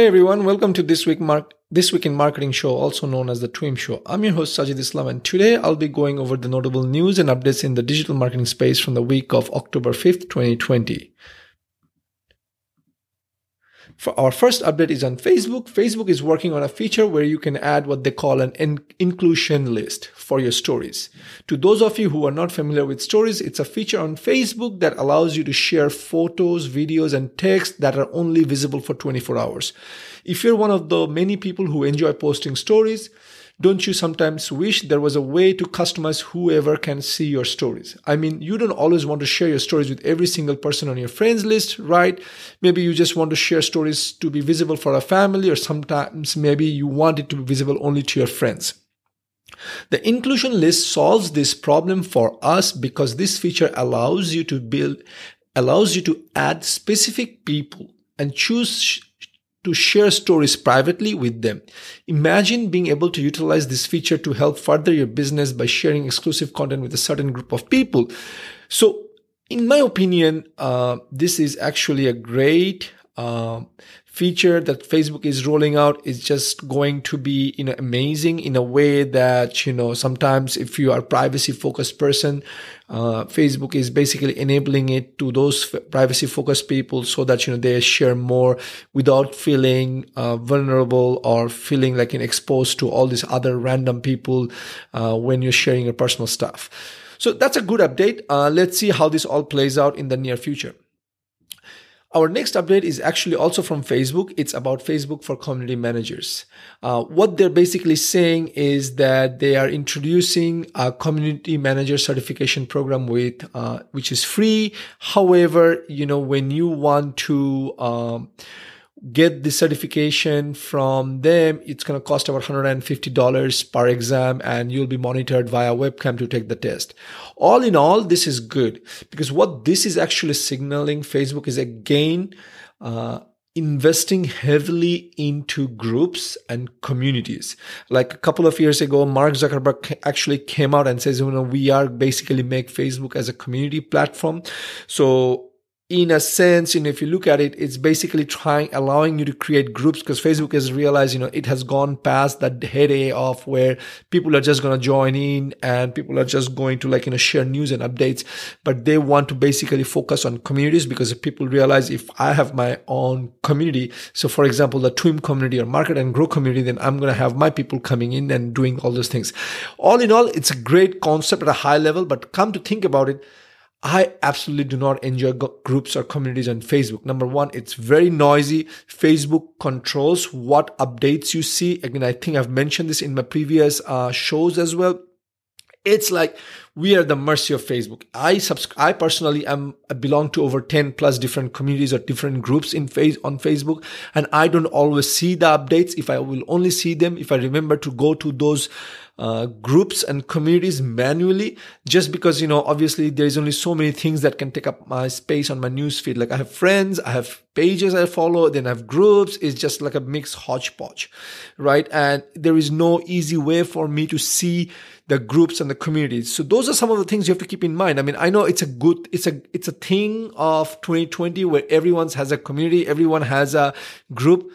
Hey everyone, welcome to this week Mark this week in marketing show, also known as the TWIM show. I'm your host Sajid Islam, and today I'll be going over the notable news and updates in the digital marketing space from the week of October 5th, 2020. Our first update is on Facebook. Facebook is working on a feature where you can add what they call an in- inclusion list for your stories. To those of you who are not familiar with stories, it's a feature on Facebook that allows you to share photos, videos, and text that are only visible for 24 hours. If you're one of the many people who enjoy posting stories, don't you sometimes wish there was a way to customize whoever can see your stories? I mean, you don't always want to share your stories with every single person on your friends list, right? Maybe you just want to share stories to be visible for a family, or sometimes maybe you want it to be visible only to your friends. The inclusion list solves this problem for us because this feature allows you to build, allows you to add specific people and choose to share stories privately with them. Imagine being able to utilize this feature to help further your business by sharing exclusive content with a certain group of people. So, in my opinion, uh, this is actually a great uh, feature that Facebook is rolling out is just going to be you know amazing in a way that you know sometimes if you are privacy focused person uh, Facebook is basically enabling it to those privacy focused people so that you know they share more without feeling uh, vulnerable or feeling like exposed to all these other random people uh, when you're sharing your personal stuff. So that's a good update. Uh, let's see how this all plays out in the near future. Our next update is actually also from Facebook. It's about Facebook for community managers. Uh, what they're basically saying is that they are introducing a community manager certification program with, uh, which is free. However, you know, when you want to, um, get the certification from them, it's going to cost about $150 per exam and you'll be monitored via webcam to take the test. All in all, this is good because what this is actually signaling Facebook is again, uh, investing heavily into groups and communities. Like a couple of years ago, Mark Zuckerberg actually came out and says, you know, we are basically make Facebook as a community platform. So in a sense, you know, if you look at it, it's basically trying, allowing you to create groups because Facebook has realized, you know, it has gone past that heyday of where people are just going to join in and people are just going to like, you know, share news and updates. But they want to basically focus on communities because if people realize if I have my own community, so for example, the TWIM community or market and grow community, then I'm going to have my people coming in and doing all those things. All in all, it's a great concept at a high level, but come to think about it, I absolutely do not enjoy groups or communities on Facebook. Number one, it's very noisy. Facebook controls what updates you see. Again, I think I've mentioned this in my previous uh, shows as well. It's like we are the mercy of Facebook. I subscribe. I personally am I belong to over 10 plus different communities or different groups in face on Facebook. And I don't always see the updates. If I will only see them, if I remember to go to those uh, groups and communities manually just because you know obviously there's only so many things that can take up my space on my newsfeed like i have friends i have pages i follow then i have groups. It's just like a mixed hodgepodge right? And there is no easy way for me to see the groups and the communities. So those are some of the things you have to keep in mind. I mean i know it's a good it's a it's a thing of 2020 where everyone has a community everyone has a group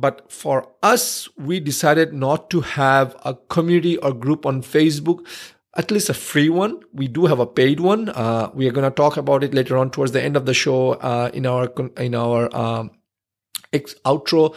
but for us, we decided not to have a community or group on Facebook, at least a free one. We do have a paid one. Uh, we are going to talk about it later on towards the end of the show uh, in our in our um, outro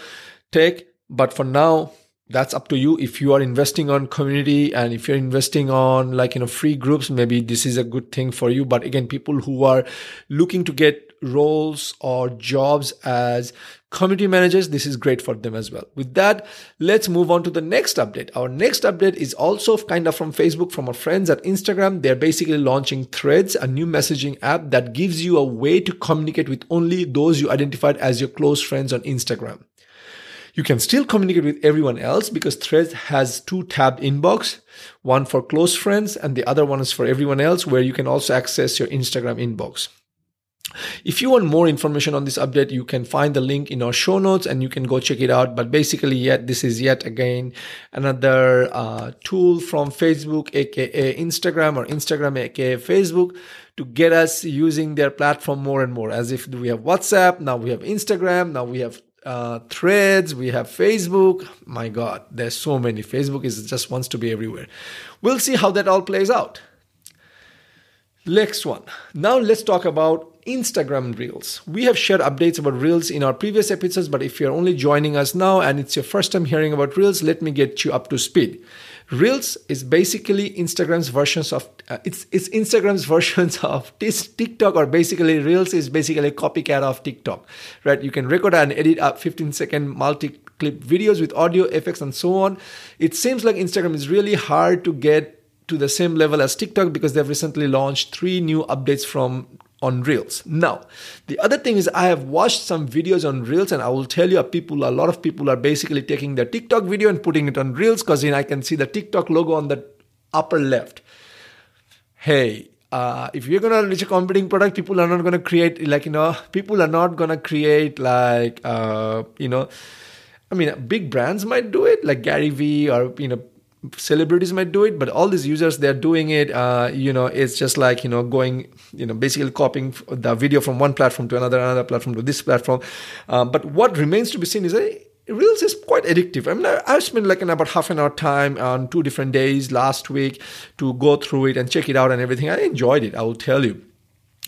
take. But for now, that's up to you if you are investing on community and if you're investing on like you know free groups maybe this is a good thing for you but again people who are looking to get roles or jobs as community managers, this is great for them as well. With that, let's move on to the next update. Our next update is also kind of from Facebook, from our friends at Instagram. They're basically launching Threads, a new messaging app that gives you a way to communicate with only those you identified as your close friends on Instagram. You can still communicate with everyone else because Threads has two tab inbox, one for close friends and the other one is for everyone else where you can also access your Instagram inbox. If you want more information on this update, you can find the link in our show notes and you can go check it out. But basically, yet this is yet again another uh, tool from Facebook, aka Instagram, or Instagram, aka Facebook, to get us using their platform more and more. As if we have WhatsApp, now we have Instagram, now we have uh, threads, we have Facebook. My God, there's so many. Facebook is just wants to be everywhere. We'll see how that all plays out. Next one. Now let's talk about Instagram Reels. We have shared updates about Reels in our previous episodes, but if you're only joining us now and it's your first time hearing about Reels, let me get you up to speed. Reels is basically Instagram's versions of uh, it's it's Instagram's versions of this TikTok or basically Reels is basically a copycat of TikTok, right? You can record and edit up 15 second multi clip videos with audio effects and so on. It seems like Instagram is really hard to get to the same level as TikTok because they've recently launched three new updates from on Reels. Now, the other thing is I have watched some videos on Reels and I will tell you people, a lot of people are basically taking their TikTok video and putting it on Reels because I can see the TikTok logo on the upper left. Hey, uh, if you're gonna reach a competing product, people are not gonna create like you know, people are not gonna create like uh, you know, I mean, big brands might do it, like Gary Vee or you know, celebrities might do it but all these users they're doing it uh, you know it's just like you know going you know basically copying the video from one platform to another another platform to this platform um, but what remains to be seen is that Reels is quite addictive. I mean, I, I spent like an about half an hour time on two different days last week to go through it and check it out and everything. I enjoyed it, I will tell you.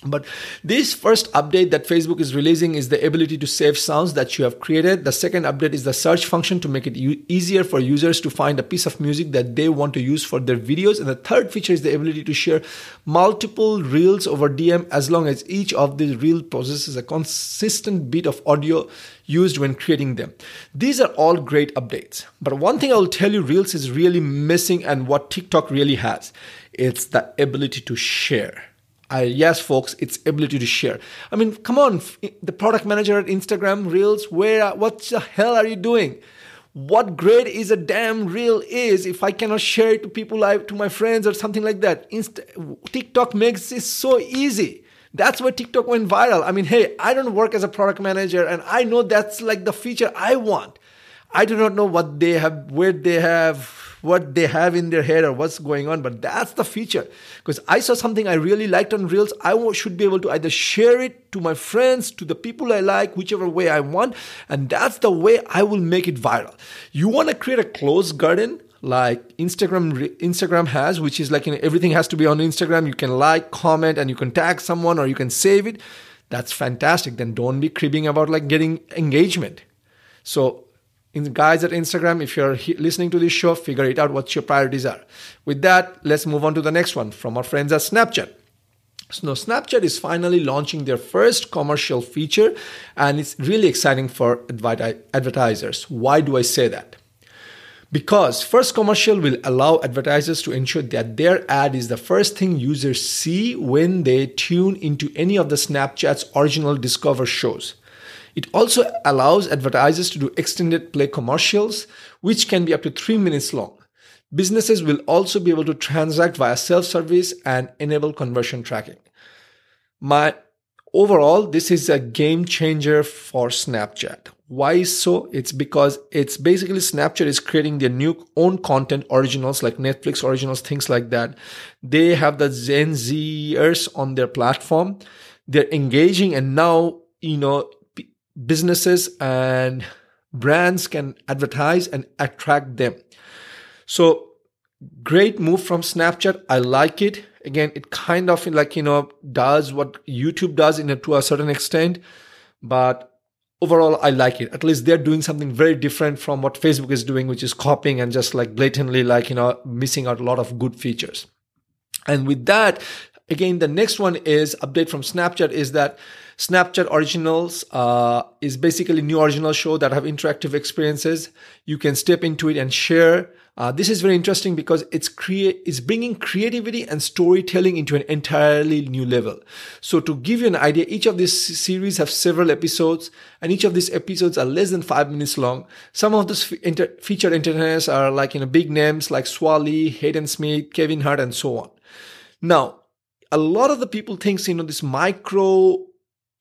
But this first update that Facebook is releasing is the ability to save sounds that you have created. The second update is the search function to make it u- easier for users to find a piece of music that they want to use for their videos. And the third feature is the ability to share multiple reels over DM as long as each of these reel possesses a consistent bit of audio used when creating them. These are all great updates. But one thing I will tell you Reels is really missing and what TikTok really has. It's the ability to share yes, folks, its ability to share. I mean, come on, the product manager at Instagram Reels, where, what the hell are you doing? What great is a damn reel is if I cannot share it to people, like to my friends or something like that. Inst- TikTok makes it so easy. That's why TikTok went viral. I mean, hey, I don't work as a product manager and I know that's like the feature I want. I do not know what they have, where they have what they have in their head or what's going on, but that's the feature. Because I saw something I really liked on Reels, I should be able to either share it to my friends, to the people I like, whichever way I want, and that's the way I will make it viral. You want to create a closed garden? like Instagram Instagram has, which is like you know, everything has to be on Instagram. You can like, comment, and you can tag someone or you can save it. That's fantastic. Then don't be cribbing about like getting engagement. So in guys at Instagram, if you're he- listening to this show, figure it out what your priorities are. With that, let's move on to the next one from our friends at Snapchat. So Snapchat is finally launching their first commercial feature, and it's really exciting for advi- advertisers. Why do I say that? Because first commercial will allow advertisers to ensure that their ad is the first thing users see when they tune into any of the Snapchat's original Discover shows. It also allows advertisers to do extended play commercials, which can be up to three minutes long. Businesses will also be able to transact via self service and enable conversion tracking. My overall, this is a game changer for Snapchat. Why so? It's because it's basically Snapchat is creating their new own content originals like Netflix originals, things like that. They have the Gen Zers on their platform. They're engaging and now, you know, businesses and brands can advertise and attract them. So great move from Snapchat. I like it. Again, it kind of like, you know, does what YouTube does in a, to a certain extent, but overall I like it. At least they're doing something very different from what Facebook is doing, which is copying and just like blatantly like, you know, missing out a lot of good features. And with that, again, the next one is update from Snapchat is that Snapchat Originals uh, is basically new original show that have interactive experiences. You can step into it and share. Uh, this is very interesting because it's create it's bringing creativity and storytelling into an entirely new level. So to give you an idea, each of these series have several episodes, and each of these episodes are less than five minutes long. Some of those inter- featured entertainers are like you know big names like Swally, Hayden Smith, Kevin Hart, and so on. Now, a lot of the people think you know this micro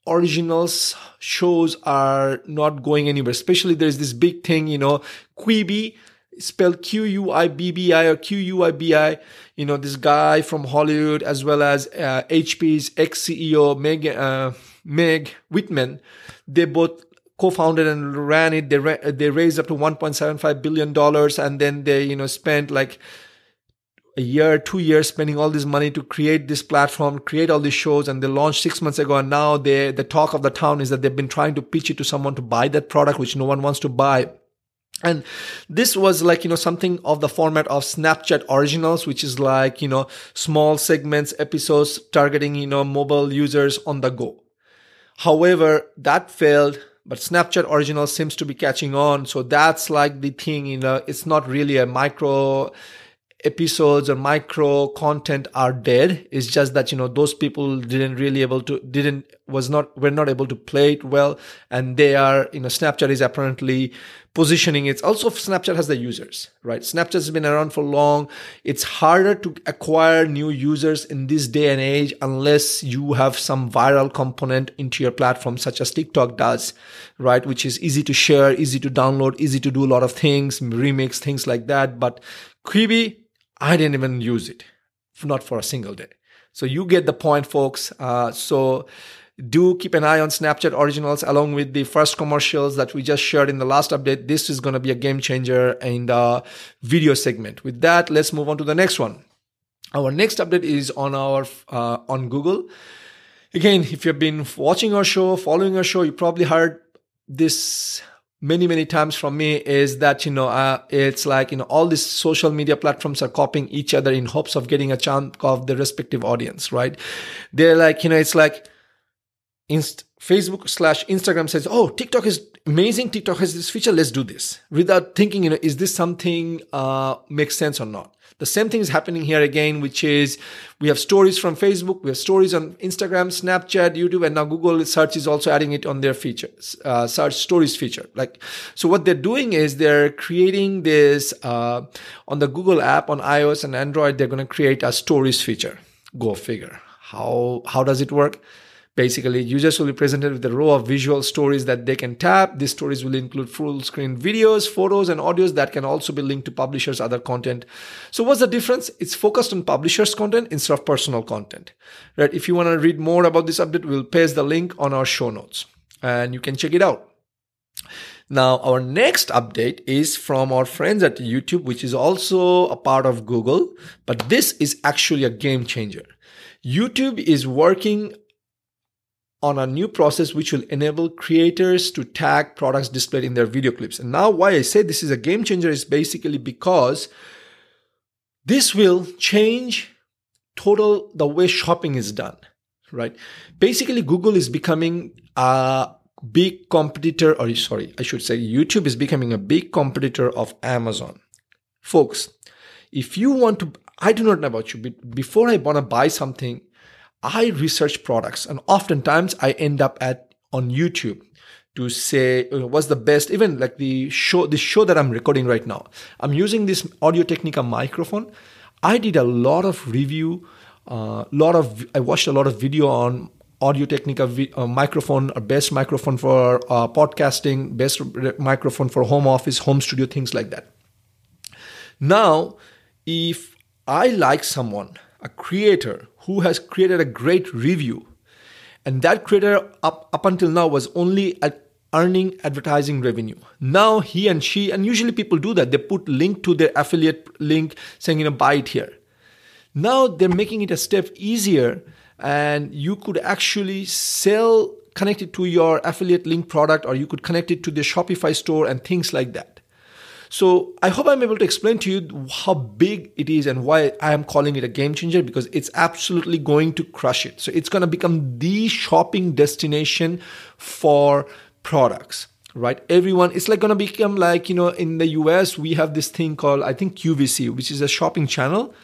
originals shows are not going anywhere. Especially there's this big thing, you know, Quibi spelled Q-U-I-B-B-I or Q-U-I-B-I. You know, this guy from Hollywood as well as uh, HP's ex-CEO Meg, uh, Meg Whitman. They both co-founded and ran it. They, ra- they raised up to 1.75 billion dollars and then they, you know, spent like a year, two years spending all this money to create this platform, create all these shows, and they launched six months ago. And now they, the talk of the town is that they've been trying to pitch it to someone to buy that product, which no one wants to buy. And this was like, you know, something of the format of Snapchat originals, which is like, you know, small segments, episodes targeting, you know, mobile users on the go. However, that failed, but Snapchat original seems to be catching on. So that's like the thing, you know, it's not really a micro episodes or micro content are dead. It's just that you know those people didn't really able to didn't was not were not able to play it well and they are you know snapchat is apparently positioning it's also snapchat has the users right? Snapchat has been around for long. It's harder to acquire new users in this day and age unless you have some viral component into your platform such as tiktok does right? Which is easy to share easy to download easy to do a lot of things remix things like that. But quibi I didn't even use it, not for a single day. So you get the point, folks. Uh, so do keep an eye on Snapchat Originals along with the first commercials that we just shared in the last update. This is going to be a game changer in the video segment. With that, let's move on to the next one. Our next update is on our uh, on Google. Again, if you've been watching our show, following our show, you probably heard this many many times from me is that you know uh, it's like you know all these social media platforms are copying each other in hopes of getting a chunk of the respective audience right? They're like you know it's like inst- facebook slash instagram says oh tiktok is amazing. Tiktok has this feature. Let's do this. Without thinking you know is this something uh makes sense or not the same thing is happening here again, which is we have stories from Facebook, we have stories on Instagram, Snapchat, YouTube, and now Google search is also adding it on their features, uh, search stories feature. Like, so what they're doing is they're creating this, uh, on the Google app on iOS and Android, they're going to create a stories feature. Go figure. How, how does it work? Basically, users will be presented with a row of visual stories that they can tap. These stories will include full screen videos, photos, and audios that can also be linked to publishers' other content. So what's the difference? It's focused on publishers' content instead of personal content. Right? If you want to read more about this update, we'll paste the link on our show notes and you can check it out. Now, our next update is from our friends at YouTube, which is also a part of Google, but this is actually a game changer. YouTube is working on a new process which will enable creators to tag products displayed in their video clips. And now, why I say this is a game changer is basically because this will change total the way shopping is done, right? Basically, Google is becoming a big competitor, or sorry, I should say YouTube is becoming a big competitor of Amazon. Folks, if you want to, I do not know about you, but before I want to buy something, I research products and oftentimes I end up at on YouTube to say what's the best even like the show the show that I'm recording right now. I'm using this Audio Technica microphone. I did a lot of review, a uh, lot of I watched a lot of video on Audio Technica vi- uh, microphone, or best microphone for uh, podcasting, best microphone for home office, home studio, things like that. Now, if I like someone, a creator who has created a great review. And that creator up, up until now was only at earning advertising revenue. Now he and she, and usually people do that, they put link to their affiliate link saying, you know, buy it here. Now they're making it a step easier and you could actually sell connect it to your affiliate link product or you could connect it to the Shopify store and things like that. So I hope I'm able to explain to you how big it is and why I am calling it a game changer because it's absolutely going to crush it. So it's going to become the shopping destination for products right? Everyone it's like going to become like you know in the us we have this thing called i think qvc which is a shopping channel.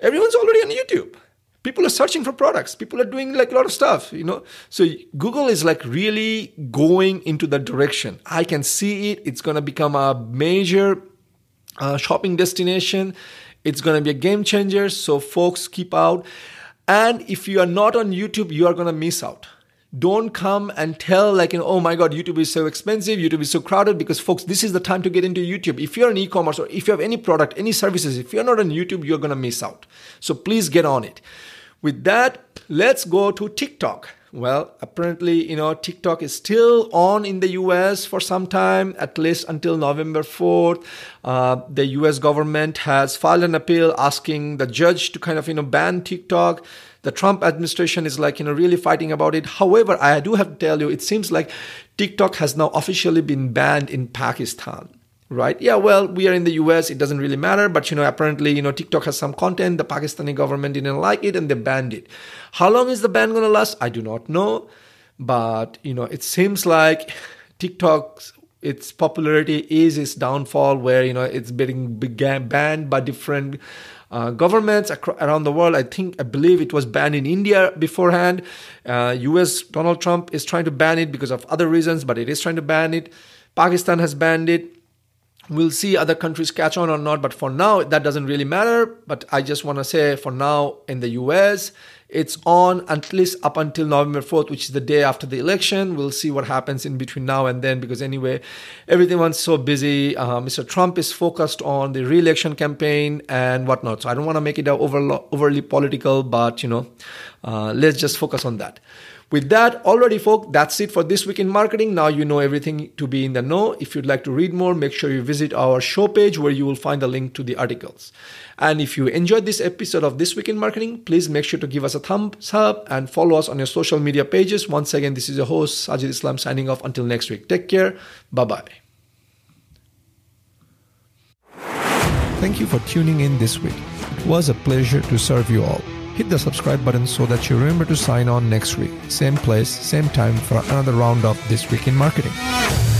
Everyone's already on youtube people are searching for products. People are doing like a lot of stuff you know? So google is like really going into that direction. I can see it. It's going to become a major uh, shopping destination. It's going to be a game changer so folks keep out. And if you are not on youtube you are going to miss out. Don't come and tell like you know, oh my god youtube is so expensive youtube is so crowded because folks this is the time to get into youtube. If you're an e-commerce or if you have any product any services if you're not on youtube you're going to miss out. So please get on it with that, let's go to TikTok. Well, apparently, you know, TikTok is still on in the US for some time, at least until November 4th. Uh, the US government has filed an appeal asking the judge to kind of, you know, ban TikTok. The Trump administration is like, you know, really fighting about it. However, I do have to tell you, it seems like TikTok has now officially been banned in Pakistan right yeah well we are in the us it doesn't really matter but you know apparently you know tiktok has some content the pakistani government didn't like it and they banned it how long is the ban going to last i do not know but you know it seems like tiktok's its popularity is its downfall where you know it's being began, banned by different uh, governments around the world. I think, I believe it was banned in India beforehand. Uh, US Donald Trump is trying to ban it because of other reasons, but it is trying to ban it. Pakistan has banned it we'll see other countries catch on or not but for now that doesn't really matter. But i just want to say for now in the us it's on at least up until november 4th which is the day after the election. We'll see what happens in between now and then because anyway everyone's so busy. Uh, mr trump is focused on the re-election campaign and whatnot. So i don't want to make it overly political but you know uh, let's just focus on that with that, already, folks, that's it for this week in marketing. Now you know everything to be in the know. If you'd like to read more, make sure you visit our show page where you will find the link to the articles. And if you enjoyed this episode of This Week in Marketing, please make sure to give us a thumbs up and follow us on your social media pages. Once again, this is your host, Sajid Islam, signing off until next week. Take care. Bye bye. Thank you for tuning in this week. It was a pleasure to serve you all hit the subscribe button so that you remember to sign on next week. Same place, same time for another round of This Week in Marketing.